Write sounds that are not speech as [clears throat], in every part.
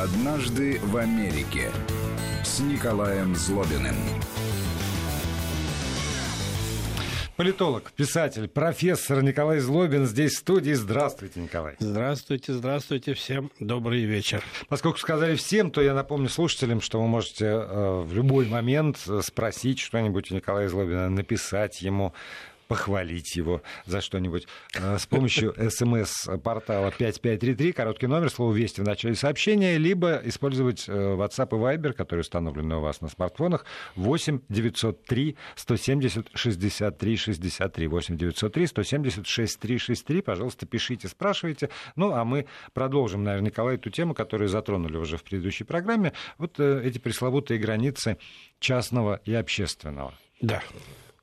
Однажды в Америке с Николаем Злобиным. Политолог, писатель, профессор Николай Злобин здесь в студии. Здравствуйте, Николай. Здравствуйте, здравствуйте всем. Добрый вечер. Поскольку сказали всем, то я напомню слушателям, что вы можете э, в любой момент спросить что-нибудь у Николая Злобина, написать ему похвалить его за что-нибудь э, с помощью [laughs] смс-портала 5533, короткий номер, слово «Вести» в начале сообщения, либо использовать э, WhatsApp и Viber, которые установлены у вас на смартфонах, 8 903 170 63 63, 8 903 170 63 63, пожалуйста, пишите, спрашивайте. Ну, а мы продолжим, наверное, Николай, эту тему, которую затронули уже в предыдущей программе, вот э, эти пресловутые границы частного и общественного. Да.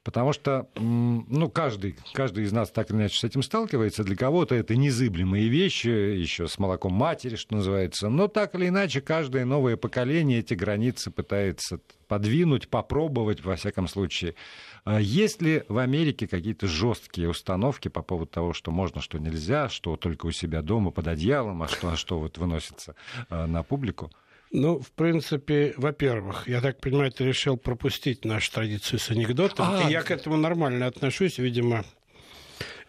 Потому что ну, каждый, каждый из нас так или иначе с этим сталкивается. Для кого-то это незыблемые вещи, еще с молоком матери, что называется. Но так или иначе, каждое новое поколение эти границы пытается подвинуть, попробовать, во всяком случае. А есть ли в Америке какие-то жесткие установки по поводу того, что можно, что нельзя, что только у себя дома под одеялом, а что, а что вот выносится а, на публику? Ну, в принципе, во-первых, я так понимаю, ты решил пропустить нашу традицию с анекдотом. А, и я к этому нормально отношусь, видимо.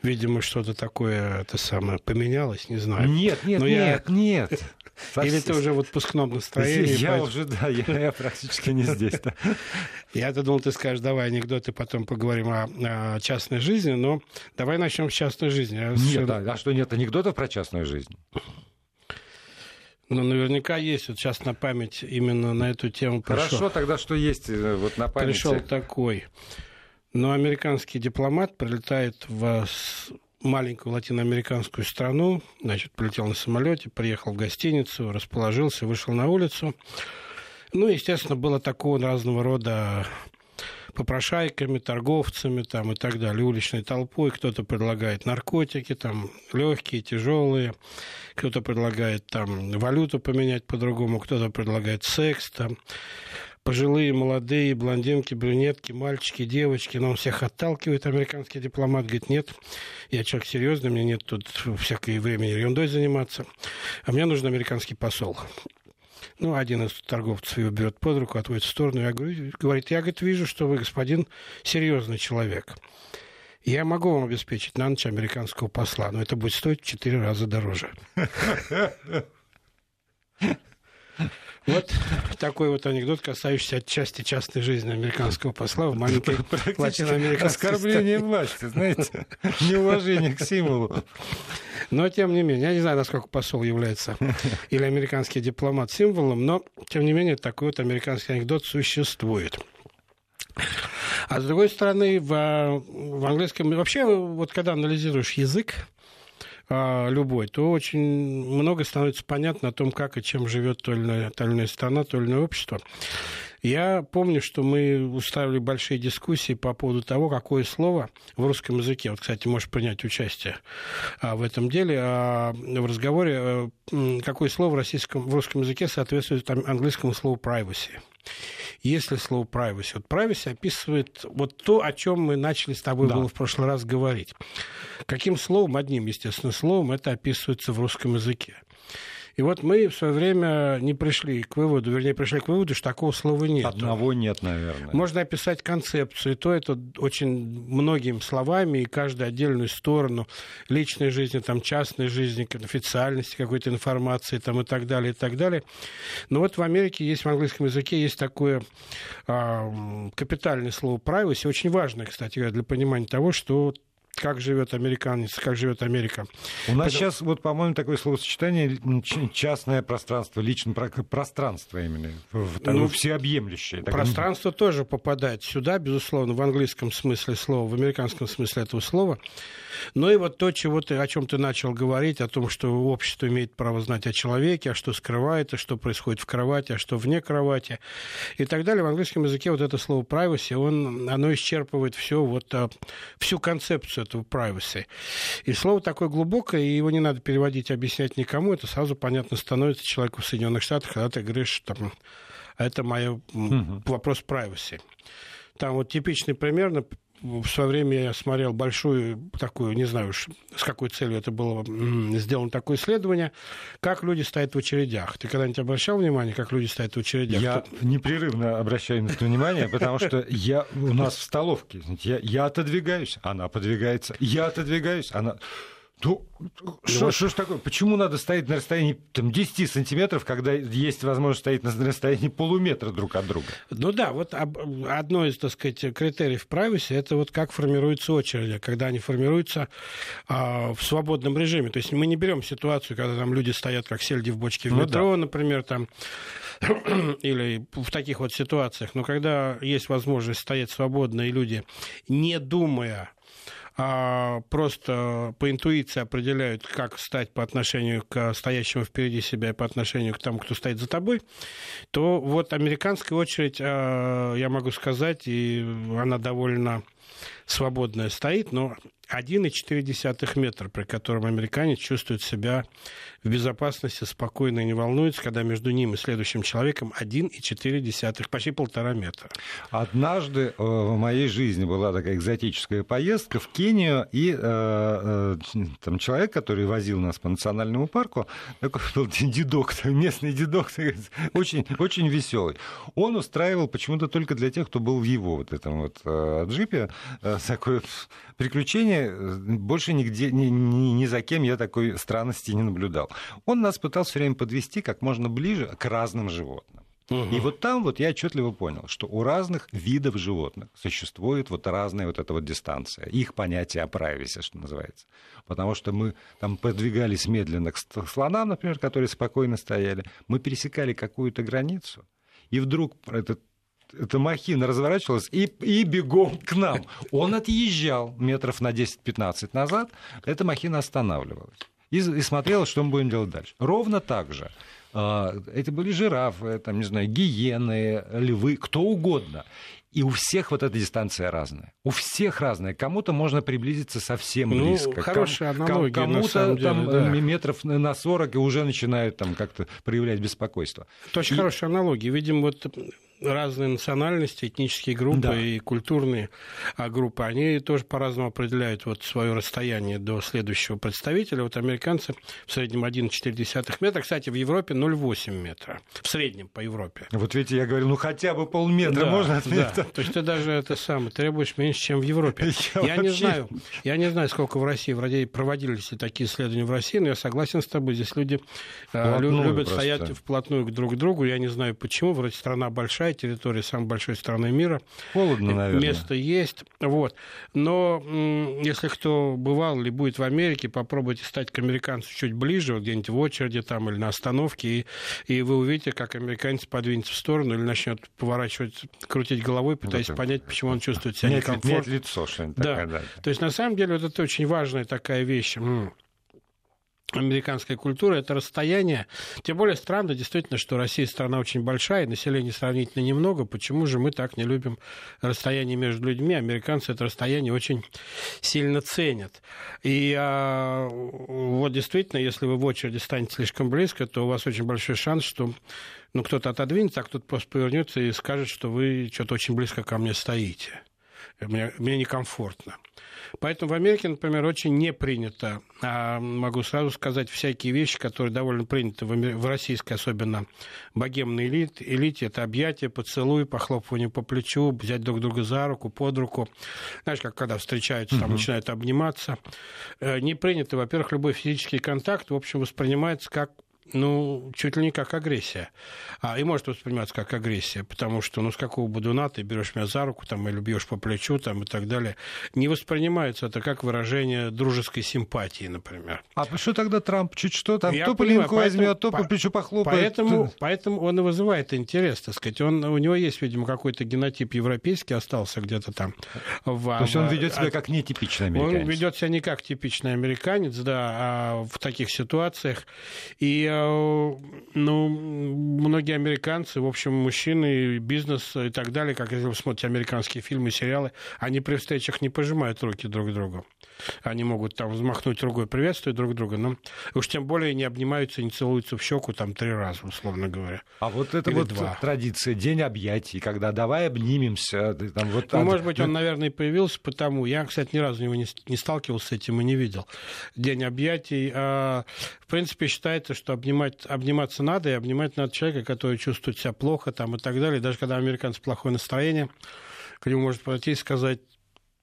Видимо, что-то такое это самое поменялось, не знаю. Нет, нет, Но нет, я... нет. [laughs] Или ты уже в отпускном настроении? Я поэтому... уже, да, я, я практически не здесь. Да. [laughs] Я-то думал, ты скажешь, давай анекдоты, потом поговорим о, о частной жизни, но давай начнем с частной жизни. Нет, а, а что, нет анекдотов про частную жизнь? Ну, наверняка есть. Вот сейчас на память именно на эту тему пришел. Хорошо, тогда что есть э, вот на память? Пришел такой. Но американский дипломат прилетает в маленькую латиноамериканскую страну, значит, полетел на самолете, приехал в гостиницу, расположился, вышел на улицу. Ну, естественно, было такого разного рода попрошайками, торговцами там, и так далее, уличной толпой. Кто-то предлагает наркотики, там, легкие, тяжелые. Кто-то предлагает там валюту поменять по-другому, кто-то предлагает секс там пожилые, молодые, блондинки, брюнетки, мальчики, девочки, но он всех отталкивает, американский дипломат говорит, нет, я человек серьезный, мне нет тут всякой времени ерундой заниматься, а мне нужен американский посол. Ну, один из торговцев его берет под руку, отводит в сторону. Я говорю, говорит, я говорит, вижу, что вы, господин, серьезный человек. Я могу вам обеспечить на ночь американского посла, но это будет стоить в четыре раза дороже. Вот такой вот анекдот, касающийся отчасти частной жизни американского посла в маленькой латиноамериканской Оскорбление власти, знаете, неуважение к символу. Но, тем не менее, я не знаю, насколько посол является [laughs] или американский дипломат символом, но, тем не менее, такой вот американский анекдот существует. А с другой стороны, в, в английском... Вообще, вот когда анализируешь язык, а, любой, то очень много становится понятно о том, как и чем живет то или иная, то или иная страна, то или иное общество. Я помню, что мы устраивали большие дискуссии по поводу того, какое слово в русском языке, вот, кстати, можешь принять участие а, в этом деле, а, в разговоре, а, какое слово в, российском, в русском языке соответствует английскому слову privacy. Если слово privacy, вот privacy описывает вот то, о чем мы начали с тобой да. было в прошлый раз говорить. Каким словом, одним, естественно, словом это описывается в русском языке. И вот мы в свое время не пришли к выводу, вернее, пришли к выводу, что такого слова нет. Одного нет, наверное. Можно описать концепцию, то это очень многими словами, и каждую отдельную сторону личной жизни, там, частной жизни, конфиденциальности какой-то информации там, и так далее, и так далее. Но вот в Америке есть, в английском языке есть такое э, капитальное слово privacy, очень важное, кстати говоря, для понимания того, что как живет американец, как живет Америка. У нас Это... сейчас, вот, по-моему, такое словосочетание частное пространство, личное пространство именно, ну, всеобъемлющее. Пространство так... тоже попадает сюда, безусловно, в английском смысле слова, в американском смысле этого слова. Но и вот то, чего ты, о чем ты начал говорить, о том, что общество имеет право знать о человеке, а что скрывает, а что происходит в кровати, а что вне кровати и так далее. В английском языке вот это слово privacy, он, оно исчерпывает все, вот, а, всю концепцию этого privacy. И слово такое глубокое, и его не надо переводить, объяснять никому, это сразу понятно становится человеку в Соединенных Штатах, когда ты говоришь, там, это мой угу. вопрос privacy. Там вот типичный пример, в свое время я смотрел большую такую, не знаю уж, с какой целью это было сделано такое исследование, как люди стоят в очередях. Ты когда-нибудь обращал внимание, как люди стоят в очередях? Я Кто... непрерывно обращаю на это внимание, потому что я у нас в столовке, я, я отодвигаюсь, она подвигается, я отодвигаюсь, она... Ну, что, что ж такое? Почему надо стоять на расстоянии там, 10 сантиметров, когда есть возможность стоять на расстоянии полуметра друг от друга? Ну да, вот одно из, так сказать, критериев privacy это вот как формируются очереди, когда они формируются а, в свободном режиме. То есть мы не берем ситуацию, когда там люди стоят как сельди в бочке в ну, метро, да. например, там [clears throat] или в таких вот ситуациях. Но когда есть возможность стоять свободно, и люди, не думая а просто по интуиции определяют, как стать по отношению к стоящему впереди себя и по отношению к тому, кто стоит за тобой, то вот американская очередь, а, я могу сказать, и она довольно свободная стоит, но 1,4 метра, при котором американец чувствует себя в безопасности, спокойно и не волнуется, когда между ним и следующим человеком 1,4, почти полтора метра. Однажды э, в моей жизни была такая экзотическая поездка в Кению, и э, э, там человек, который возил нас по национальному парку, такой [laughs] был дедок, местный дедок, [laughs] очень, очень веселый. Он устраивал почему-то только для тех, кто был в его вот этом вот джипе, такое [laughs] приключение. Больше нигде, ни, ни, ни за кем я такой странности не наблюдал. Он нас пытался все время подвести как можно ближе к разным животным. Угу. И вот там вот я отчетливо понял, что у разных видов животных существует вот разная вот эта вот дистанция, их понятие о privacy, что называется. Потому что мы там подвигались медленно к слонам, например, которые спокойно стояли, мы пересекали какую-то границу, и вдруг этот эта махина разворачивалась и, и бегом к нам. Он отъезжал метров на 10-15 назад, эта махина останавливалась и, и смотрела, что мы будем делать дальше. Ровно так же. А, это были жирафы, там, не знаю, гиены, львы, кто угодно. И у всех вот эта дистанция разная. У всех разная. Кому-то можно приблизиться совсем ну, близко. Хорошая аналогия, Кому-то там да. метров на 40 и уже начинают там как-то проявлять беспокойство. Это очень и... хорошая аналогия. Видим, вот разные национальности, этнические группы да. и культурные а, группы, они тоже по-разному определяют вот свое расстояние до следующего представителя. Вот американцы в среднем 1,4 метра. Кстати, в Европе 0,8 метра. В среднем по Европе. Вот видите, я говорю, ну хотя бы полметра да, можно от Да. То есть ты даже это самое требуешь меньше, чем в Европе. [laughs] Я, я не знаю, я не знаю, сколько в России вроде проводились ли такие исследования в России, но я согласен с тобой. Здесь люди а, вплотную любят просто. стоять вплотную друг к другу. Я не знаю почему. Вроде страна большая большая территория, самой большой страны мира. Холодно, наверное. Место есть. Вот. Но если кто бывал или будет в Америке, попробуйте стать к американцу чуть ближе, вот где-нибудь в очереди там или на остановке, и, и вы увидите, как американец подвинется в сторону или начнет поворачивать, крутить головой, пытаясь вот понять, почему он чувствует себя некомфортно. Нет лицо, что-нибудь да. такое. Да. То есть, на самом деле, вот это очень важная такая вещь американской культуры, это расстояние. Тем более странно действительно, что Россия страна очень большая, населения сравнительно немного. Почему же мы так не любим расстояние между людьми? Американцы это расстояние очень сильно ценят. И а, вот действительно, если вы в очереди станете слишком близко, то у вас очень большой шанс, что ну, кто-то отодвинется, а кто-то просто повернется и скажет, что вы что-то очень близко ко мне стоите. Мне, мне некомфортно. Поэтому в Америке, например, очень не принято, а могу сразу сказать, всякие вещи, которые довольно приняты в, в российской, особенно богемной элите, элите, это объятия, поцелуй, похлопывание по плечу, взять друг друга за руку, под руку. Знаешь, как когда встречаются, там начинают обниматься. Э, не принято, во-первых, любой физический контакт, в общем, воспринимается как ну, чуть ли не как агрессия. А, и может восприниматься как агрессия, потому что, ну, с какого будуна ты берешь меня за руку там, или бьешь по плечу там, и так далее. Не воспринимается это как выражение дружеской симпатии, например. А что тогда Трамп чуть что там, Я то понимаю, по линку возьмет, то по плечу похлопает? Поэтому, поэтому он и вызывает интерес, так сказать. Он, у него есть, видимо, какой-то генотип европейский остался где-то там. В, то есть он ведет себя как нетипичный американец? Он ведет себя не как типичный американец, да, а в таких ситуациях. И ну, многие американцы, в общем, мужчины, бизнес и так далее, как если вы смотрите американские фильмы, сериалы, они при встречах не пожимают руки друг другу. Они могут там взмахнуть рукой, приветствовать друг друга, но уж тем более не обнимаются, не целуются в щеку там три раза, условно говоря. А вот это Или вот два. традиция, день объятий, когда давай обнимемся. Там, вот, Ну, может быть, он, наверное, и появился потому. Я, кстати, ни разу его не, не сталкивался с этим и не видел. День объятий. А, в принципе, считается, что обнимать, обниматься надо, и обнимать надо человека, который чувствует себя плохо там, и так далее. Даже когда у американца плохое настроение, к нему может подойти и сказать,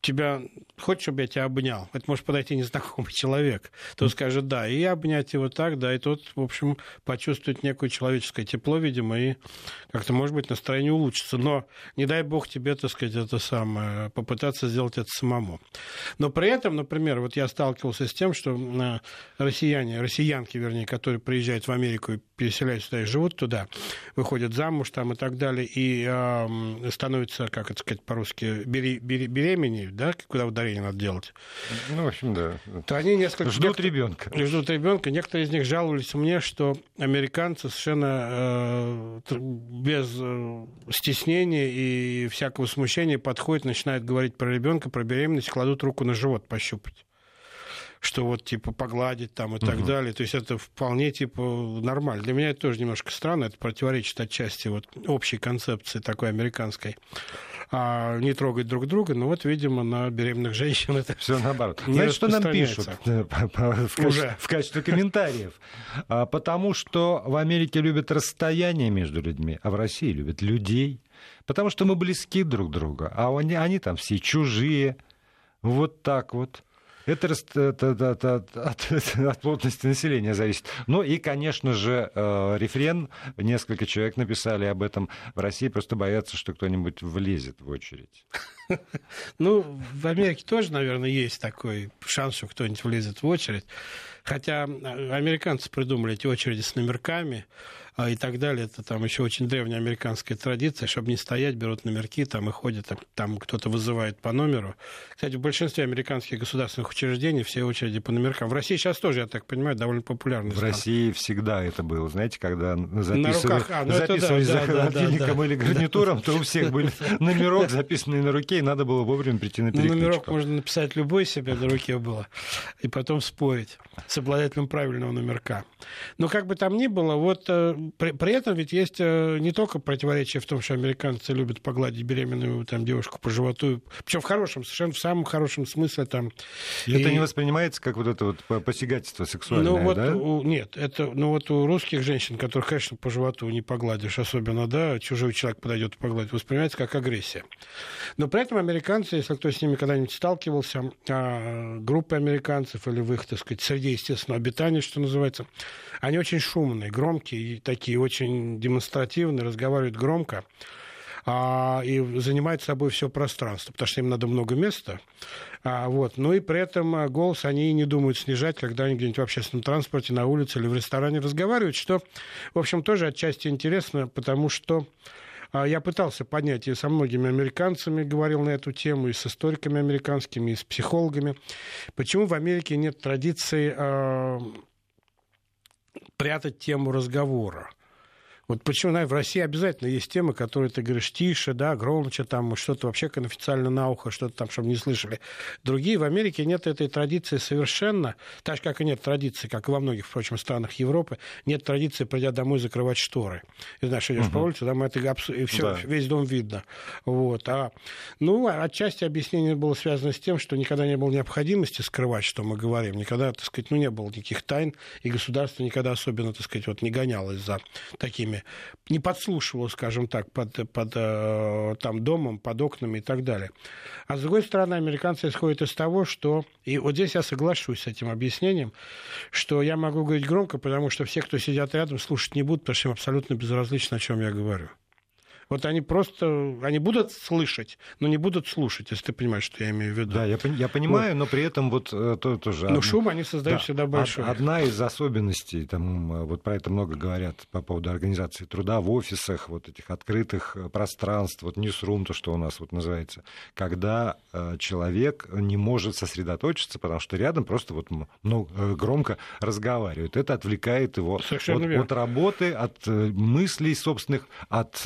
тебя хочешь, чтобы я тебя обнял? Это может подойти незнакомый [laughs] человек. Тот скажет да. И обнять его так, да, и тот, в общем, почувствует некое человеческое тепло, видимо, и как-то, может быть, настроение улучшится. Но не дай бог тебе, так сказать, это самое, попытаться сделать это самому. Но при этом, например, вот я сталкивался с тем, что э, россияне, россиянки, вернее, которые приезжают в Америку и переселяются туда и живут туда, выходят замуж там и так далее, и э, становятся, как это сказать по-русски, бери, беременеют, да, куда ударение надо делать, Ну, в общем, да. то они несколько... Ждут ребенка. ждут ребенка. Некоторые из них жаловались мне, что американцы совершенно э, без э, стеснения и всякого смущения подходят, начинают говорить про ребенка, про беременность, кладут руку на живот пощупать что вот типа погладить там и так далее. То есть это вполне типа нормально. Для меня это тоже немножко странно, это противоречит отчасти вот общей концепции такой американской. А, не трогать друг друга, но вот, видимо, на беременных женщин это Все наоборот. Не Знаете, что нам пишут э, Уже. в качестве комментариев? А, Потому что в Америке любят расстояние между людьми, а в России любят людей. Потому что мы близки друг к другу, а они, они там все чужие. Вот так вот. Это, это- это от, от- [laughs] от плотности населения зависит. Ну и, конечно же, э, рефрен. Несколько человек написали об этом. В России просто боятся, что кто-нибудь влезет в очередь. [laughs] Ну, в Америке тоже, наверное, есть такой шанс, что кто-нибудь влезет в очередь. Хотя э, американцы придумали эти очереди с номерками и так далее. Это там еще очень древняя американская традиция. Чтобы не стоять, берут номерки там и ходят. Там, там кто-то вызывает по номеру. Кстати, в большинстве американских государственных учреждений все очереди по номеркам. В России сейчас тоже, я так понимаю, довольно популярно. В России всегда это было. Знаете, когда записывали. А, ну записывались да, за да, холодильником да. или гарнитуром, то у всех были [laughs] номерок, записанный на руке, и надо было вовремя прийти на Ну, номерок перекличку. можно написать любой себе на руке было, и потом спорить с обладателем правильного номерка. Но как бы там ни было, вот э, при, при этом ведь есть э, не только противоречие в том, что американцы любят погладить беременную там, девушку по животу, причем в хорошем, совершенно в самом хорошем смысле там. И это И- не воспринимается как вот это вот по- посягательство сексуальное, ну вот, да? у- нет, это, ну вот у русских женщин, которых, конечно, по животу не погладишь, особенно, да, чужой человек подойдет и погладит, воспринимается как агрессия. Но при этом американцы, если кто с ними когда-нибудь сталкивался, а, группы американцев или в их, так сказать, среде естественного обитания, что называется, они очень шумные, громкие и такие очень демонстративные, разговаривают громко а, и занимают собой все пространство, потому что им надо много места. А, вот. Ну и при этом а, голос они не думают снижать, когда они где-нибудь в общественном транспорте, на улице или в ресторане разговаривают, что, в общем, тоже отчасти интересно, потому что а, я пытался поднять и со многими американцами говорил на эту тему, и с историками американскими, и с психологами. Почему в Америке нет традиции а, прятать тему разговора? Вот почему, знаешь, в России обязательно есть темы, которые ты говоришь тише, да, громче, там, что-то вообще конфиденциально на ухо, что-то там, чтобы не слышали. Другие в Америке нет этой традиции совершенно, так же, как и нет традиции, как и во многих, впрочем, странах Европы, нет традиции, придя домой, закрывать шторы. И знаешь, идешь по улице, там это и все, Да. весь дом видно. Вот. А, ну, отчасти объяснение было связано с тем, что никогда не было необходимости скрывать, что мы говорим. Никогда, так сказать, ну, не было никаких тайн, и государство никогда особенно, так сказать, вот не гонялось за такими, не подслушивало, скажем так, под, под э, там домом, под окнами и так далее. А с другой стороны, американцы исходят из того, что, и вот здесь я соглашусь с этим объяснением, что я могу говорить громко, потому что все, кто сидят рядом, слушать не будут, потому что им абсолютно безразлично, о чем я говорю. Вот они просто, они будут слышать, но не будут слушать, если ты понимаешь, что я имею в виду. Да, я, я понимаю, вот. но при этом вот то, тоже... Но шум они создают да, всегда большой. Одна из особенностей, там, вот про это много говорят по поводу организации труда в офисах, вот этих открытых пространств, вот ньюсрум, то, что у нас вот называется, когда человек не может сосредоточиться, потому что рядом просто вот ну, громко разговаривают. Это отвлекает его от, от работы, от мыслей собственных, от,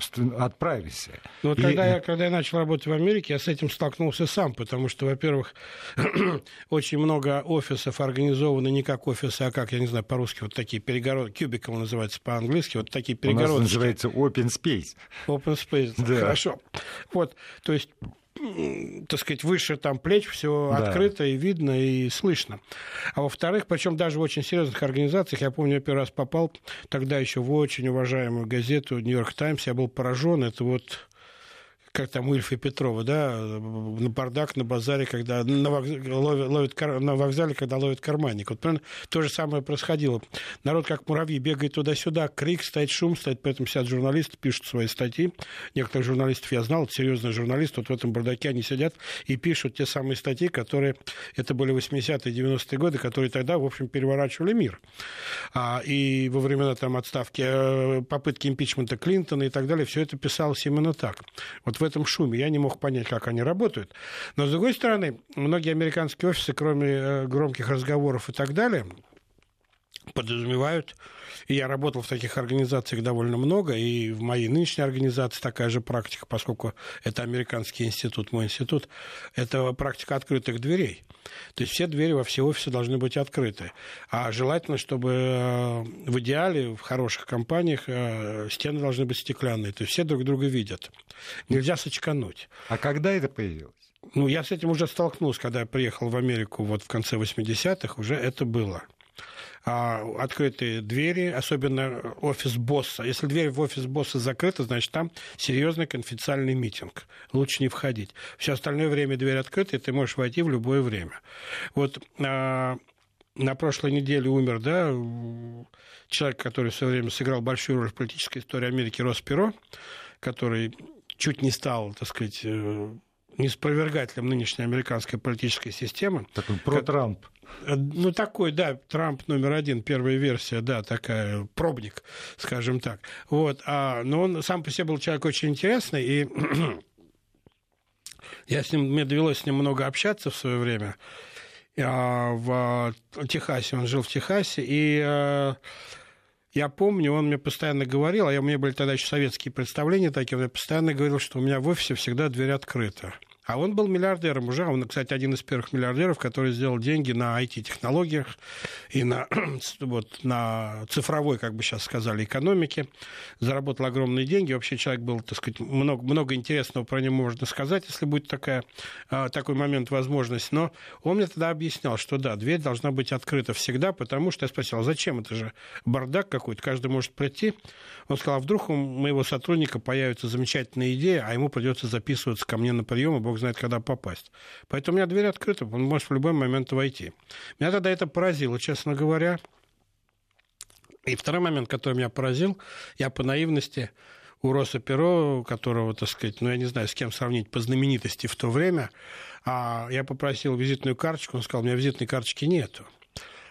собственно, от privacy. Ну, вот и... когда, я, когда я начал работать в Америке, я с этим столкнулся сам, потому что, во-первых, [clears throat] очень много офисов организованы не как офисы, а как, я не знаю, по-русски, вот такие перегородки, кубикл называется по-английски, вот такие перегородки. У нас называется open space. Open space, да. хорошо. Вот, то есть так сказать, выше там плеч, все да. открыто и видно, и слышно. А во-вторых, причем даже в очень серьезных организациях, я помню, я первый раз попал тогда еще в очень уважаемую газету «Нью-Йорк Таймс», я был поражен, это вот как там у Ильфа и Петрова, да, на бардак, на базаре, когда на, вокзале, ловят, на вокзале, когда ловят карманник. Вот примерно то же самое происходило. Народ, как муравьи, бегает туда-сюда, крик, стоит шум, стоит, поэтому сидят журналисты, пишут свои статьи. Некоторых журналистов я знал, серьезные журналисты, вот в этом бардаке они сидят и пишут те самые статьи, которые, это были 80-е, 90-е годы, которые тогда, в общем, переворачивали мир. А, и во времена там отставки, э, попытки импичмента Клинтона и так далее, все это писалось именно так. Вот в этом шуме. Я не мог понять, как они работают. Но, с другой стороны, многие американские офисы, кроме э, громких разговоров и так далее, подразумевают, и я работал в таких организациях довольно много, и в моей нынешней организации такая же практика, поскольку это американский институт, мой институт, это практика открытых дверей. То есть все двери во все офисы должны быть открыты. А желательно, чтобы э, в идеале в хороших компаниях э, стены должны быть стеклянные. То есть все друг друга видят. Нельзя сочкануть. А когда это появилось? Ну, я с этим уже столкнулся, когда я приехал в Америку вот в конце 80-х, уже это было. А, открытые двери, особенно офис босса. Если дверь в офис босса закрыта, значит, там серьезный конфиденциальный митинг. Лучше не входить. Все остальное время дверь открыта, и ты можешь войти в любое время. Вот а, на прошлой неделе умер, да, человек, который в свое время сыграл большую роль в политической истории Америки, Рос Перо, который чуть не стал, так сказать, э, неспровергателем нынешней американской политической системы. Такой про-Трамп. Э, ну, такой, да, Трамп номер один, первая версия, да, такая, пробник, скажем так. Вот, а, но он сам по себе был человек очень интересный, и [clears throat] я с ним, мне довелось с ним много общаться в свое время. А, в Техасе, он жил в Техасе, и а, я помню, он мне постоянно говорил, а у меня были тогда еще советские представления такие, он мне постоянно говорил, что у меня в офисе всегда дверь открыта. А он был миллиардером уже. Он, кстати, один из первых миллиардеров, который сделал деньги на IT-технологиях и на, [clears throat] вот, на цифровой, как бы сейчас сказали, экономике. Заработал огромные деньги. Вообще человек был, так сказать, много, много интересного про него можно сказать, если будет такая, а, такой момент, возможность. Но он мне тогда объяснял, что да, дверь должна быть открыта всегда, потому что я спросил, а зачем? Это же бардак какой-то, каждый может прийти. Он сказал, а вдруг у моего сотрудника появится замечательная идея, а ему придется записываться ко мне на прием, и бог знает, когда попасть. Поэтому у меня дверь открыта, он может в любой момент войти. Меня тогда это поразило, честно говоря. И второй момент, который меня поразил, я по наивности у Роса Перо, которого, так сказать, ну, я не знаю, с кем сравнить по знаменитости в то время, а я попросил визитную карточку, он сказал, у меня визитной карточки нету.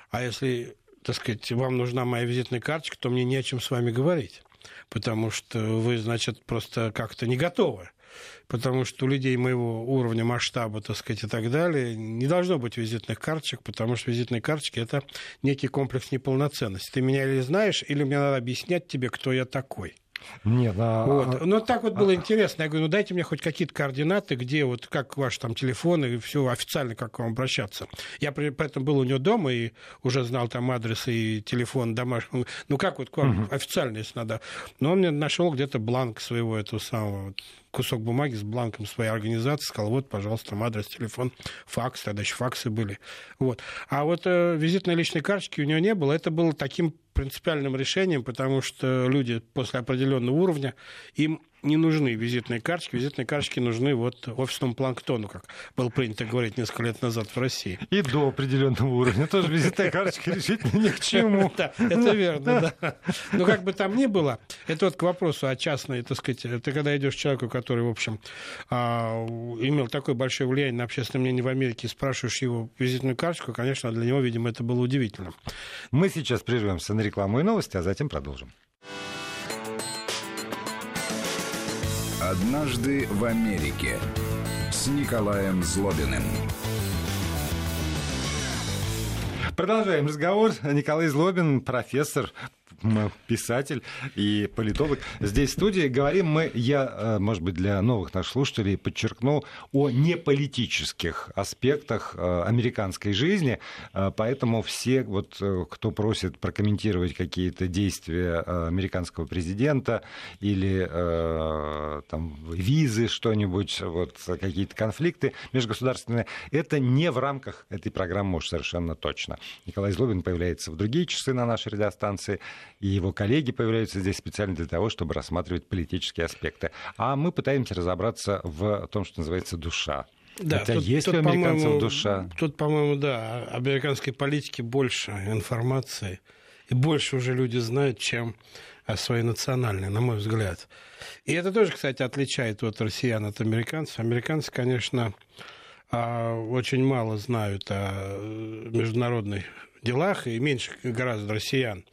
А если, так сказать, вам нужна моя визитная карточка, то мне не о чем с вами говорить, потому что вы, значит, просто как-то не готовы потому что у людей моего уровня, масштаба, так сказать, и так далее, не должно быть визитных карточек, потому что визитные карточки – это некий комплекс неполноценности. Ты меня или знаешь, или мне надо объяснять тебе, кто я такой. Нет, а... вот. Ну, так вот было а... интересно. Я говорю, ну, дайте мне хоть какие-то координаты, где вот, как ваш там телефон, и все официально, как к вам обращаться. Я при, этом был у него дома и уже знал там адрес и телефон домашний. Ну, как вот к вам угу. официально, если надо. Но он мне нашел где-то бланк своего этого самого кусок бумаги с бланком своей организации, сказал, вот, пожалуйста, там адрес, телефон, факс, тогда еще факсы были. Вот. А вот э, визитной личной карточки у него не было. Это было таким принципиальным решением, потому что люди после определенного уровня, им не нужны визитные карточки. Визитные карточки нужны вот офисному планктону, как было принято говорить несколько лет назад в России. И до определенного уровня тоже визитная карточка решительно ни к чему. [laughs] Да, это верно, да. Но как бы там ни было, это вот к вопросу о частной, так сказать, ты когда идешь к человеку, который, в общем, а, имел такое большое влияние на общественное мнение в Америке, и спрашиваешь его визитную карточку, конечно, для него, видимо, это было удивительно. Мы сейчас прервемся на рекламу и новости, а затем продолжим. «Однажды в Америке» с Николаем Злобиным. Продолжаем разговор. Николай Злобин, профессор, писатель и политолог. Здесь в студии говорим мы, я, э, может быть, для новых наших слушателей подчеркну, о неполитических аспектах э, американской жизни, э, поэтому все, вот, кто просит прокомментировать какие-то действия американского президента или там, визы, что-нибудь, вот, какие-то конфликты межгосударственные, это не в рамках этой программы уж совершенно точно. Николай Злобин появляется в другие часы на нашей радиостанции, и его коллеги появляются здесь специально для того, чтобы рассматривать политические аспекты. А мы пытаемся разобраться в том, что называется душа. Да, Хотя тут, есть тут, у американцев душа? Тут, по-моему, да, американской политики больше информации, и больше уже люди знают, чем о своей национальной, на мой взгляд. И это тоже, кстати, отличает вот россиян от американцев. Американцы, конечно, а, очень мало знают о международных делах и меньше гораздо россиян.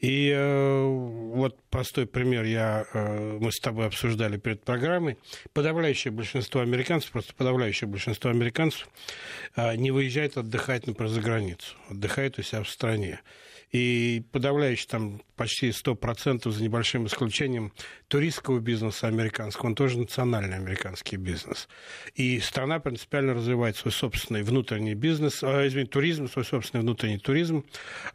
И э, вот простой пример я, э, мы с тобой обсуждали перед программой. Подавляющее большинство американцев, просто подавляющее большинство американцев э, не выезжает отдыхать, например, за границу. Отдыхает у себя в стране. И подавляющий там почти 100% за небольшим исключением туристского бизнеса американского, он тоже национальный американский бизнес. И страна принципиально развивает свой собственный внутренний бизнес, э, извините, туризм, свой собственный внутренний туризм.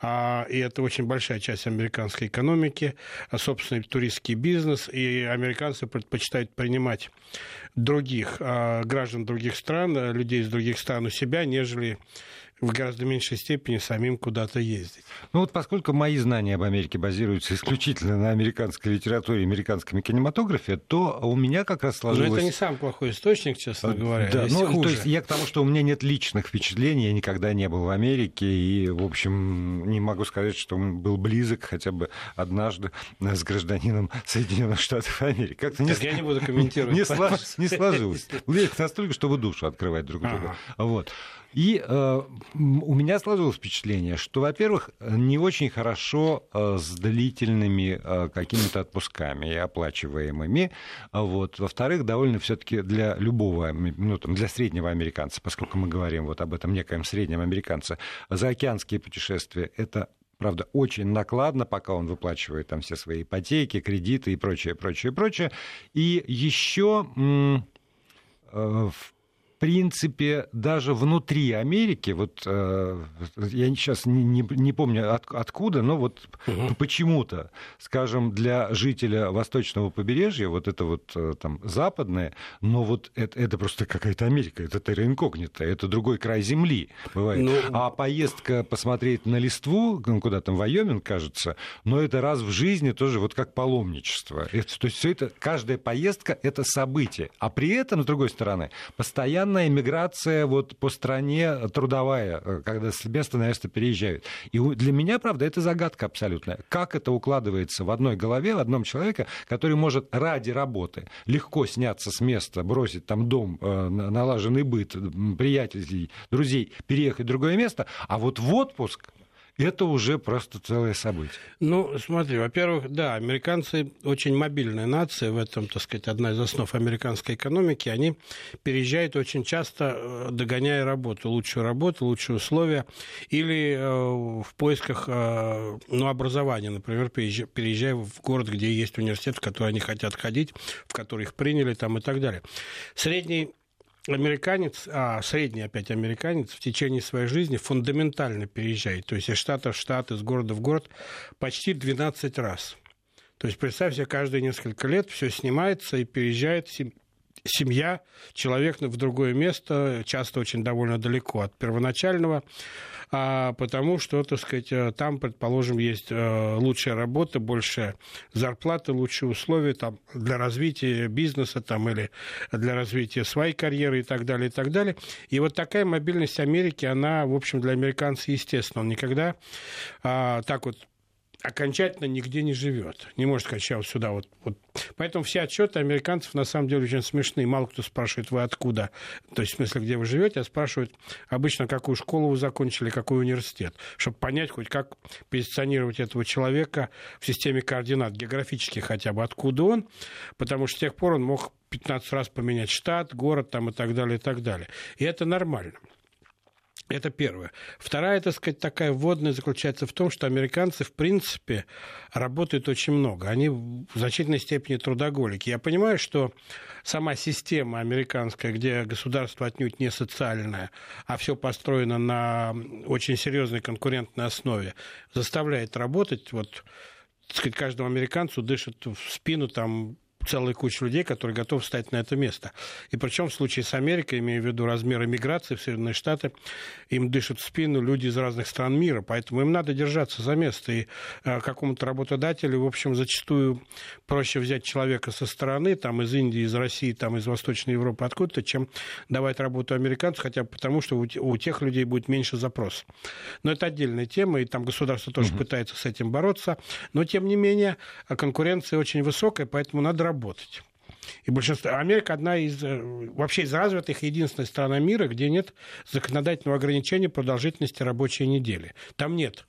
А, и это очень большая часть американской экономики, а собственный туристский бизнес. И американцы предпочитают принимать других а, граждан других стран, людей из других стран у себя, нежели в гораздо меньшей степени самим куда-то ездить. Ну вот поскольку мои знания об Америке базируются исключительно на американской литературе, американском кинематографе, то у меня как раз сложилось... Но это не самый плохой источник, честно а, говоря. Да, ну, хуже. то есть я к тому, что у меня нет личных впечатлений, я никогда не был в Америке, и, в общем, не могу сказать, что он был близок хотя бы однажды с гражданином Соединенных Штатов Америки. Как-то не, я не буду комментировать. Не, слож, не сложилось. Настолько, чтобы душу открывать друг другу. Ага. Вот. И э, у меня сложилось впечатление, что, во-первых, не очень хорошо э, с длительными э, какими-то отпусками и оплачиваемыми. Вот. Во-вторых, довольно все-таки для любого, ну, там, для среднего американца, поскольку мы говорим вот об этом некоем среднем американце, заокеанские путешествия — это Правда, очень накладно, пока он выплачивает там все свои ипотеки, кредиты и прочее, прочее, прочее. И еще э, в принципе, даже внутри Америки, вот э, я сейчас не, не, не помню от, откуда, но вот угу. почему-то, скажем, для жителя восточного побережья, вот это вот э, там западное, но вот это, это просто какая-то Америка, это терра инкогнита, это другой край земли бывает. Ну... А поездка посмотреть на листву, ну, куда там, Вайоминг, кажется, но это раз в жизни тоже вот как паломничество. Это, то есть все это, каждая поездка — это событие. А при этом, с другой стороны, постоянно постоянная миграция вот по стране трудовая, э, когда с места на место переезжают. И для меня, правда, это загадка абсолютная. Как это укладывается в одной голове, в одном человеке, который может ради работы легко сняться с места, бросить там дом, э, налаженный быт, приятелей, друзей, переехать в другое место, а вот в отпуск это уже просто целое событие. Ну, смотри, во-первых, да, американцы очень мобильная нация, в этом, так сказать, одна из основ американской экономики. Они переезжают очень часто, э, догоняя работу, лучшую работу, лучшие условия, или э, в поисках э, ну, образования, например, переезжая в город, где есть университет, в который они хотят ходить, в который их приняли там и так далее. Средний американец, а средний опять американец в течение своей жизни фундаментально переезжает. То есть из штата в штат, из города в город почти 12 раз. То есть представь себе, каждые несколько лет все снимается и переезжает семья, человек в другое место, часто очень довольно далеко от первоначального, а потому что, так сказать, э, там, предположим, есть э, лучшая работа, больше зарплаты, лучшие условия там, для развития бизнеса там, или для развития своей карьеры и так далее, и так далее. И вот такая мобильность Америки, она, в общем, для американцев естественно. Он никогда а, так вот окончательно нигде не живет. Не может сказать, сейчас вот сюда вот, вот. Поэтому все отчеты американцев на самом деле очень смешные. Мало кто спрашивает, вы откуда, то есть в смысле, где вы живете, а спрашивают обычно, какую школу вы закончили, какой университет, чтобы понять хоть как позиционировать этого человека в системе координат, географически хотя бы, откуда он, потому что с тех пор он мог 15 раз поменять штат, город там и так далее, и так далее. И это нормально. Это первое. Вторая, так сказать, такая вводная заключается в том, что американцы, в принципе, работают очень много. Они в значительной степени трудоголики. Я понимаю, что сама система американская, где государство отнюдь не социальное, а все построено на очень серьезной конкурентной основе, заставляет работать. Вот, сказать, каждому американцу дышит в спину там целая куча людей, которые готовы встать на это место. И причем в случае с Америкой, имея в виду размеры миграции в Соединенные Штаты, им дышат в спину люди из разных стран мира, поэтому им надо держаться за место. И э, какому-то работодателю, в общем, зачастую проще взять человека со стороны, там, из Индии, из России, там, из Восточной Европы, откуда-то, чем давать работу американцу, хотя бы потому, что у, у тех людей будет меньше запрос. Но это отдельная тема, и там государство тоже угу. пытается с этим бороться. Но, тем не менее, конкуренция очень высокая, поэтому надо работать работать. И большинство... Америка одна из, э, вообще из развитых, единственная страна мира, где нет законодательного ограничения продолжительности рабочей недели. Там нет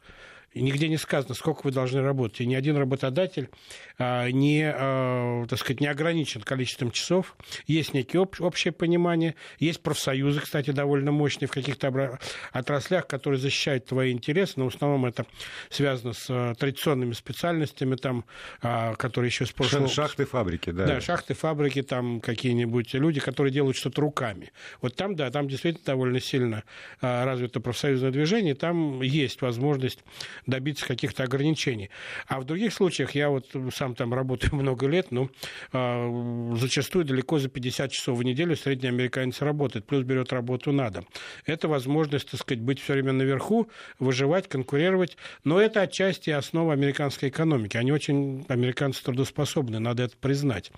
и нигде не сказано, сколько вы должны работать. И ни один работодатель а, не, а, так сказать, не ограничен количеством часов. Есть некие об, общее понимание. Есть профсоюзы, кстати, довольно мощные в каких-то отраслях, которые защищают твои интересы. Но в основном это связано с а, традиционными специальностями, там, а, которые еще с прошлого... Шахты, фабрики, да. Да, шахты, фабрики, там какие-нибудь люди, которые делают что-то руками. Вот там, да, там действительно довольно сильно а, развито профсоюзное движение. Там есть возможность добиться каких-то ограничений. А в других случаях, я вот сам там работаю [laughs] много лет, ну, э, зачастую далеко за 50 часов в неделю средний американец работает, плюс берет работу на дом. Это возможность, так сказать, быть все время наверху, выживать, конкурировать, но это отчасти основа американской экономики. Они очень, американцы трудоспособны, надо это признать.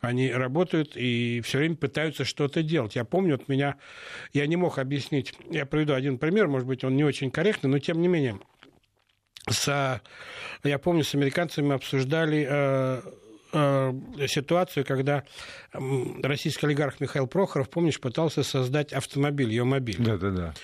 Они работают и все время пытаются что-то делать. Я помню, вот меня, я не мог объяснить, я приведу один пример, может быть, он не очень корректный, но тем не менее, с, я помню, с американцами обсуждали э, э, ситуацию, когда российский олигарх Михаил Прохоров, помнишь, пытался создать автомобиль, ее мобиль. Да, да, да.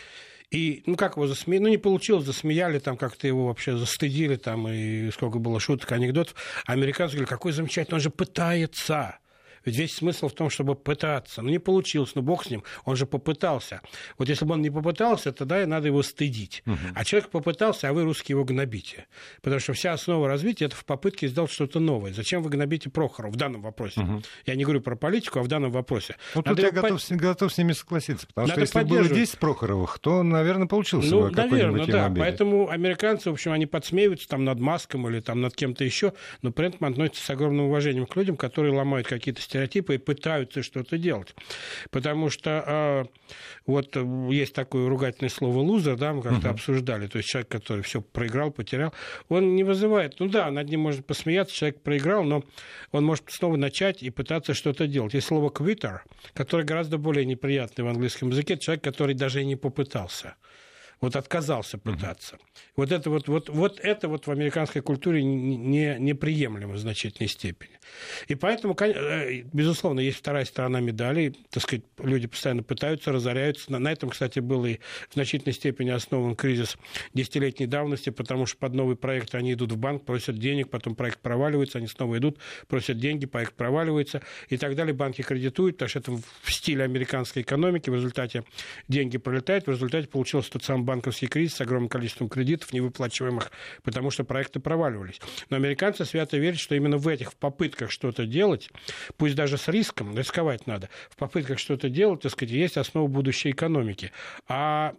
И, ну, как его засмеяли? Ну, не получилось, засмеяли, там как-то его вообще застыдили, там, и сколько было шуток, анекдотов. А американцы говорили, какой замечательный, он же пытается. Ведь весь смысл в том, чтобы пытаться. Ну, не получилось, ну, бог с ним, он же попытался. Вот если бы он не попытался, тогда надо его стыдить. Угу. А человек попытался, а вы, русские, его гнобите. Потому что вся основа развития – это в попытке сделать что-то новое. Зачем вы гнобите Прохорова в данном вопросе? Угу. Я не говорю про политику, а в данном вопросе. Вот тут я готов, по... готов с ними согласиться. Потому надо что если было 10 Прохоровых, то, наверное, получился ну, бы наверное, да. Поэтому американцы, в общем, они подсмеиваются там над Маском или там над кем-то еще, но при этом относятся с огромным уважением к людям, которые ломают какие-то стереотипы и пытаются что-то делать. Потому что а, вот есть такое ругательное слово «лузер», да, мы как-то uh-huh. обсуждали, то есть человек, который все проиграл, потерял, он не вызывает, ну да, над ним можно посмеяться, человек проиграл, но он может снова начать и пытаться что-то делать. Есть слово «quitter», которое гораздо более неприятное в английском языке, человек, который даже и не попытался вот отказался пытаться. Mm-hmm. Вот это вот, вот, вот это вот в американской культуре не, неприемлемо в значительной степени. И поэтому, э, безусловно, есть вторая сторона медали. Так сказать, люди постоянно пытаются, разоряются. На этом, кстати, был и в значительной степени основан кризис десятилетней давности, потому что под новый проект они идут в банк, просят денег, потом проект проваливается, они снова идут, просят деньги, проект проваливается и так далее. Банки кредитуют, потому что это в стиле американской экономики. В результате деньги пролетают, в результате получился тот самый банковский кризис с огромным количеством кредитов, невыплачиваемых, потому что проекты проваливались. Но американцы свято верят, что именно в этих попытках попытках что-то делать, пусть даже с риском, рисковать надо, в попытках что-то делать, так сказать, есть основа будущей экономики. А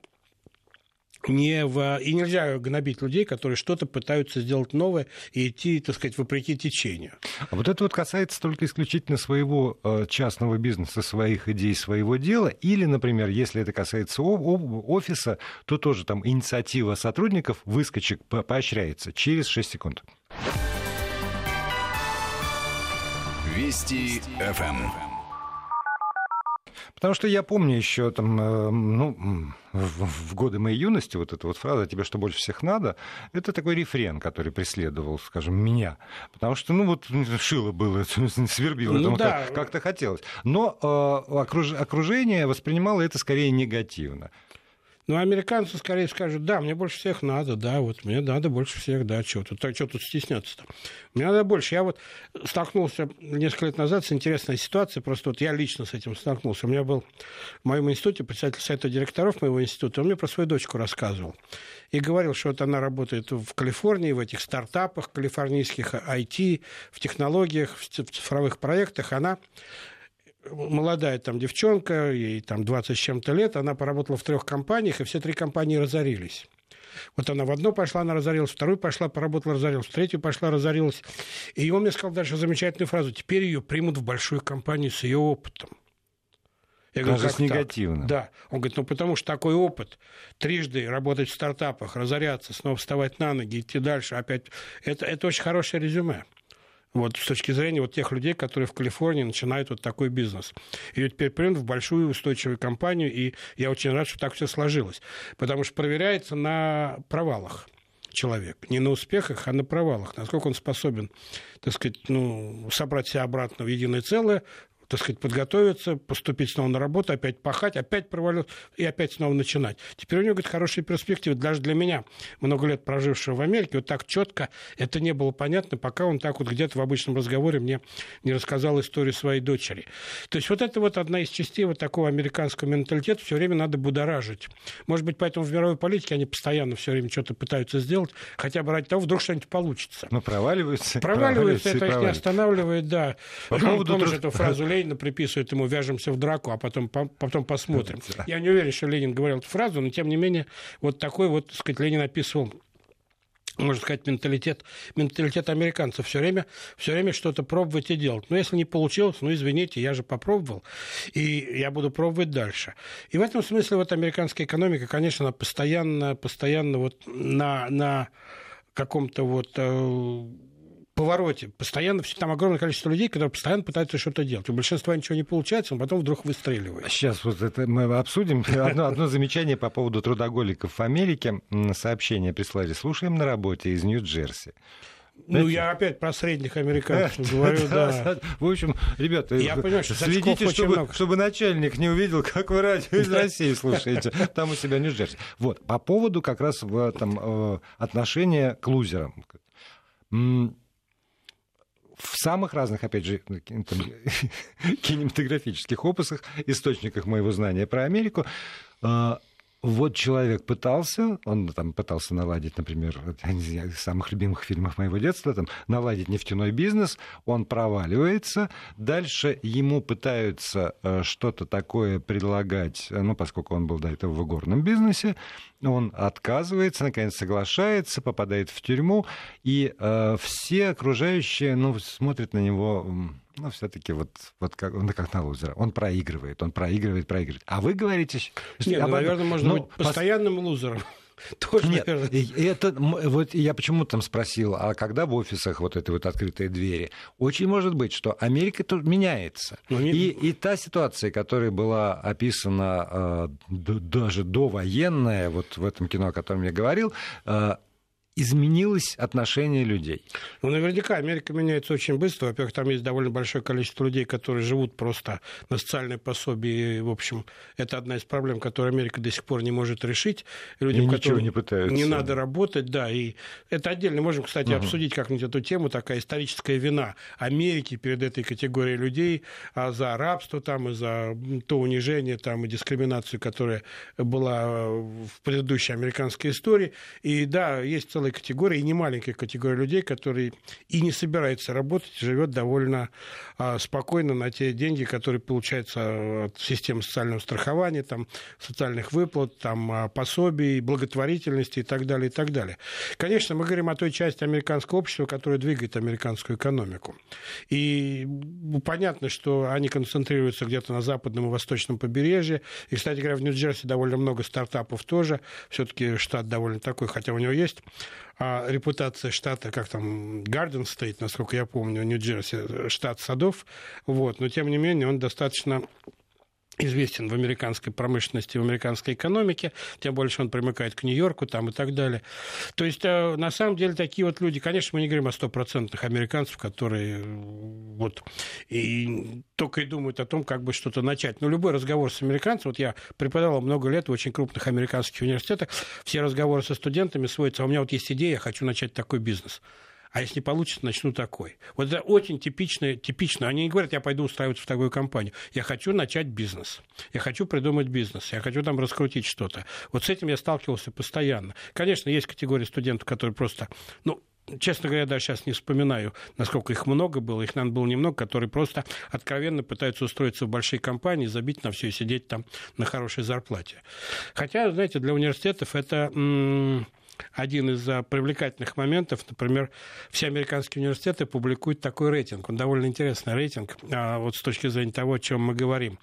не в... и нельзя гнобить людей, которые что-то пытаются сделать новое и идти, так сказать, вопреки течению. А вот это вот касается только исключительно своего э, частного бизнеса, своих идей, своего дела, или, например, если это касается офиса, то тоже там инициатива сотрудников, выскочек поощряется через 6 секунд. Вести ФМ. Потому что я помню еще там, э, ну, в, годы моей юности вот эта вот фраза «тебе что больше всех надо» — это такой рефрен, который преследовал, скажем, меня. Потому что, ну, вот шило было, [laughs] свербило, ну, да. как- как-то хотелось. Но э, окруж, окружение воспринимало это скорее негативно. Ну, американцы скорее скажут, да, мне больше всех надо, да, вот мне надо больше всех, да, что тут, что тут стесняться-то? Мне надо больше. Я вот столкнулся несколько лет назад с интересной ситуацией, просто вот я лично с этим столкнулся. У меня был в моем институте председатель совета директоров моего института, он мне про свою дочку рассказывал. И говорил, что вот она работает в Калифорнии, в этих стартапах калифорнийских, IT, в технологиях, в цифровых проектах. Она молодая там девчонка, ей там 20 с чем-то лет, она поработала в трех компаниях, и все три компании разорились. Вот она в одну пошла, она разорилась, вторую пошла, поработала, разорилась, в третью пошла, разорилась. И он мне сказал дальше замечательную фразу. Теперь ее примут в большую компанию с ее опытом. Я говорю, как негативно. Так? Да. Он говорит, ну потому что такой опыт, трижды работать в стартапах, разоряться, снова вставать на ноги, идти дальше, опять, это, это очень хорошее резюме. Вот с точки зрения вот тех людей, которые в Калифорнии начинают вот такой бизнес. И теперь принят в большую устойчивую компанию, и я очень рад, что так все сложилось. Потому что проверяется на провалах человек. Не на успехах, а на провалах. Насколько он способен, так сказать, ну, собрать себя обратно в единое целое, так сказать, подготовиться, поступить снова на работу, опять пахать, опять провалиться и опять снова начинать. Теперь у него, говорит, хорошие перспективы. Даже для меня, много лет прожившего в Америке, вот так четко это не было понятно, пока он так вот где-то в обычном разговоре мне не рассказал историю своей дочери. То есть вот это вот одна из частей вот такого американского менталитета все время надо будоражить. Может быть, поэтому в мировой политике они постоянно все время что-то пытаются сделать, хотя бы ради того, вдруг что-нибудь получится. Но проваливаются. Проваливаются, это их не останавливает, да. По поводу Помнишь эту фразу Ленина приписывают ему «вяжемся в драку, а потом, потом посмотрим». [laughs] Я не уверен, что Ленин говорил эту фразу, но тем не менее вот такой вот, так сказать, Ленин описывал можно сказать, менталитет, менталитет американцев все время, все время что-то пробовать и делать. Но если не получилось, ну, извините, я же попробовал, и я буду пробовать дальше. И в этом смысле вот американская экономика, конечно, она постоянно, постоянно вот на, на каком-то вот э, повороте. Постоянно там огромное количество людей, которые постоянно пытаются что-то делать. У большинства ничего не получается, но потом вдруг выстреливает. Сейчас вот это мы обсудим. [laughs] Одно, одно замечание по поводу трудоголиков в Америке. Сообщение прислали. Слушаем на работе из Нью-Джерси. Ну, я опять про средних американцев [laughs] говорю, да. В общем, ребята, я понимаю, что следите, чтобы, чтобы начальник не увидел, как вы радио из [laughs] России слушаете. Там у себя Нью-Джерси. Вот, по поводу как раз в этом э, отношения к лузерам в самых разных, опять же, там, [laughs] кинематографических опусах, источниках моего знания про Америку, а, вот человек пытался, он там пытался наладить, например, один из самых любимых фильмов моего детства, там, наладить нефтяной бизнес, он проваливается, дальше ему пытаются э, что-то такое предлагать, ну, поскольку он был до этого в горном бизнесе, он отказывается, наконец соглашается, попадает в тюрьму, и э, все окружающие, ну, смотрят на него ну, все-таки вот, вот как, он как на лузера. Он проигрывает, он проигрывает, проигрывает. А вы говорите... Нет, ну, наверное, можно ну, быть постоянным пос... лузером. [laughs] Тоже, Нет, это, вот я почему там спросил, а когда в офисах вот эти вот открытые двери? Очень может быть, что Америка тут меняется. Ну, не... и, и та ситуация, которая была описана э, даже довоенная, вот в этом кино, о котором я говорил, э, изменилось отношение людей? Ну, наверняка Америка меняется очень быстро. Во-первых, там есть довольно большое количество людей, которые живут просто на социальной пособии. В общем, это одна из проблем, которую Америка до сих пор не может решить. Людям, и ничего не пытаются. Не надо работать, да. И это отдельно. Можем, кстати, угу. обсудить как-нибудь эту тему, такая историческая вина Америки перед этой категорией людей а за рабство там, и за то унижение там, и дискриминацию, которая была в предыдущей американской истории. И да, есть целая категория, и не маленькая категория людей, которые и не собирается работать, живет довольно а, спокойно на те деньги, которые получаются от системы социального страхования, там, социальных выплат, там, а, пособий, благотворительности и так далее, и так далее. Конечно, мы говорим о той части американского общества, которая двигает американскую экономику. И понятно, что они концентрируются где-то на западном и восточном побережье. И, кстати говоря, в Нью-Джерси довольно много стартапов тоже. Все-таки штат довольно такой, хотя у него есть а репутация штата, как там, Гарден стоит, насколько я помню, Нью-Джерси, штат садов, вот, но тем не менее он достаточно известен в американской промышленности, в американской экономике, тем больше он примыкает к Нью-Йорку там и так далее. То есть, э, на самом деле, такие вот люди, конечно, мы не говорим о стопроцентных американцах, которые э, вот и только и думают о том, как бы что-то начать. Но любой разговор с американцем, вот я преподавал много лет в очень крупных американских университетах, все разговоры со студентами сводятся, «А у меня вот есть идея, я хочу начать такой бизнес а если получится, начну такой. Вот это очень типично, типично. Они не говорят, я пойду устраиваться в такую компанию. Я хочу начать бизнес. Я хочу придумать бизнес. Я хочу там раскрутить что-то. Вот с этим я сталкивался постоянно. Конечно, есть категория студентов, которые просто, ну, честно говоря, даже сейчас не вспоминаю, насколько их много было, их, наверное, было немного, которые просто откровенно пытаются устроиться в большие компании, забить на все и сидеть там на хорошей зарплате. Хотя, знаете, для университетов это один из а, привлекательных моментов, например, все американские университеты публикуют такой рейтинг. Он довольно интересный рейтинг, а, вот с точки зрения того, о чем мы говорим.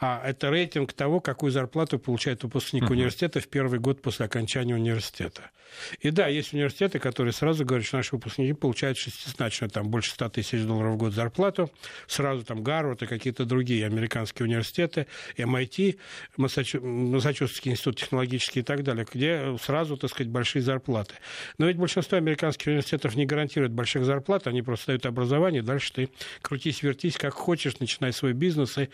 А Это рейтинг того, какую зарплату получает выпускник uh-huh. университета в первый год после окончания университета. И да, есть университеты, которые сразу говорят, что наши выпускники получают шестизначно, там, больше 100 тысяч долларов в год зарплату. Сразу там Гарвард и какие-то другие американские университеты, MIT, Массачусетский институт технологический и так далее, где сразу, так сказать, большие большие зарплаты. Но ведь большинство американских университетов не гарантирует больших зарплат, они просто дают образование, дальше ты крутись, вертись, как хочешь, начинай свой бизнес. И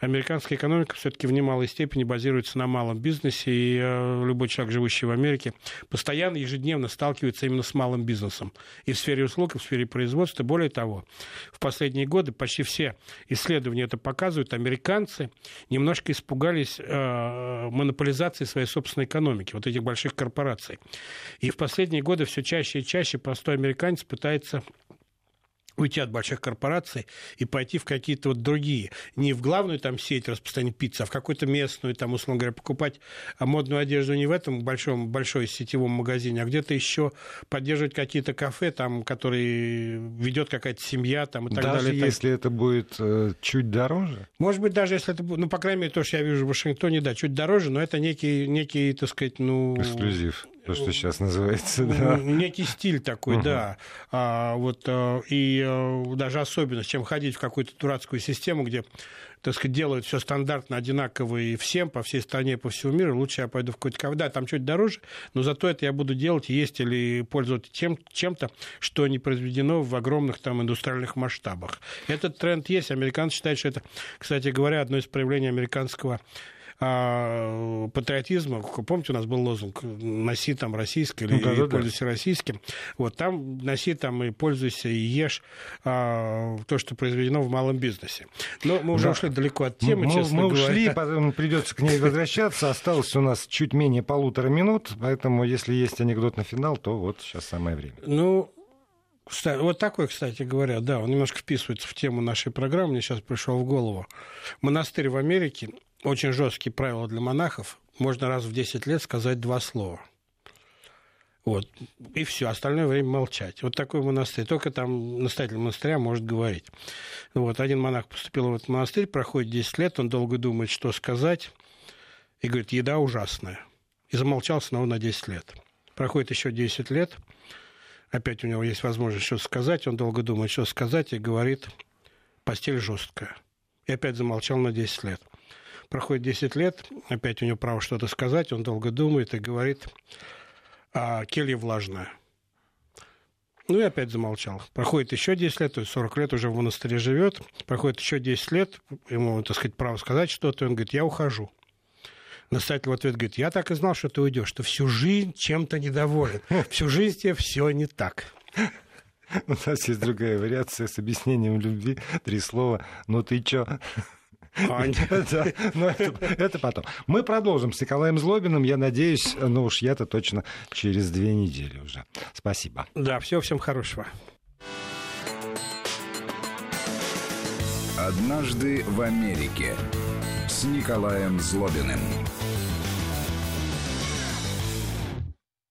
американская экономика все-таки в немалой степени базируется на малом бизнесе, и э, любой человек, живущий в Америке, постоянно, ежедневно сталкивается именно с малым бизнесом. И в сфере услуг, и в сфере производства. Более того, в последние годы почти все исследования это показывают, американцы немножко испугались э, монополизации своей собственной экономики, вот этих больших корпораций. И в последние годы все чаще и чаще простой американец пытается уйти от больших корпораций и пойти в какие-то вот другие. Не в главную там сеть распространения пиццы, а в какую-то местную, там, условно говоря, покупать модную одежду не в этом большом, большой сетевом магазине, а где-то еще поддерживать какие-то кафе, там, которые ведет какая-то семья там, и так даже далее. Даже если так... это будет э, чуть дороже? Может быть, даже если это будет, ну, по крайней мере, то, что я вижу в Вашингтоне, да, чуть дороже, но это некий, некий так сказать, ну... Эксклюзив. То, что сейчас называется, да. Некий стиль такой, угу. да. А, вот, а, и а, даже особенность, чем ходить в какую-то дурацкую систему, где так сказать, делают все стандартно, одинаково и всем, по всей стране, по всему миру, лучше я пойду в какой-то кафе. Да, там чуть дороже, но зато это я буду делать, есть или пользоваться тем, чем-то, что не произведено в огромных там индустриальных масштабах. Этот тренд есть. Американцы считают, что это, кстати говоря, одно из проявлений американского а, патриотизма. Помните, у нас был лозунг «Носи там российское» или ну, да, «Пользуйся да. российским». Вот там носи там и пользуйся, и ешь а, то, что произведено в малом бизнесе. Но мы уже да. ушли далеко от темы, мы, честно мы говоря. ушли, [laughs] потом придется к ней возвращаться. Осталось у нас чуть менее полутора минут, поэтому если есть анекдот на финал, то вот сейчас самое время. Ну, вот такой, кстати говоря, да, он немножко вписывается в тему нашей программы, мне сейчас пришел в голову. Монастырь в Америке очень жесткие правила для монахов. Можно раз в 10 лет сказать два слова. Вот. И все, остальное время молчать. Вот такой монастырь. Только там настоятель монастыря может говорить. Вот. Один монах поступил в этот монастырь, проходит 10 лет, он долго думает, что сказать, и говорит, еда ужасная. И замолчал снова на 10 лет. Проходит еще 10 лет, опять у него есть возможность что сказать, он долго думает, что сказать, и говорит, постель жесткая. И опять замолчал на 10 лет. Проходит 10 лет, опять у него право что-то сказать, он долго думает и говорит, а келья влажная. Ну и опять замолчал. Проходит еще 10 лет, то есть 40 лет уже в монастыре живет. Проходит еще 10 лет, ему, так сказать, право сказать что-то, и он говорит, я ухожу. Настоятель в ответ говорит, я так и знал, что ты уйдешь, что всю жизнь чем-то недоволен. Всю жизнь тебе все не так. У нас есть другая вариация с объяснением любви. Три слова. Ну ты чё? [laughs] А, но это потом. Мы продолжим с Николаем Злобиным. Я надеюсь, ну уж я-то точно через две недели уже. Спасибо. Да, всего всем хорошего. Однажды в Америке с Николаем Злобиным.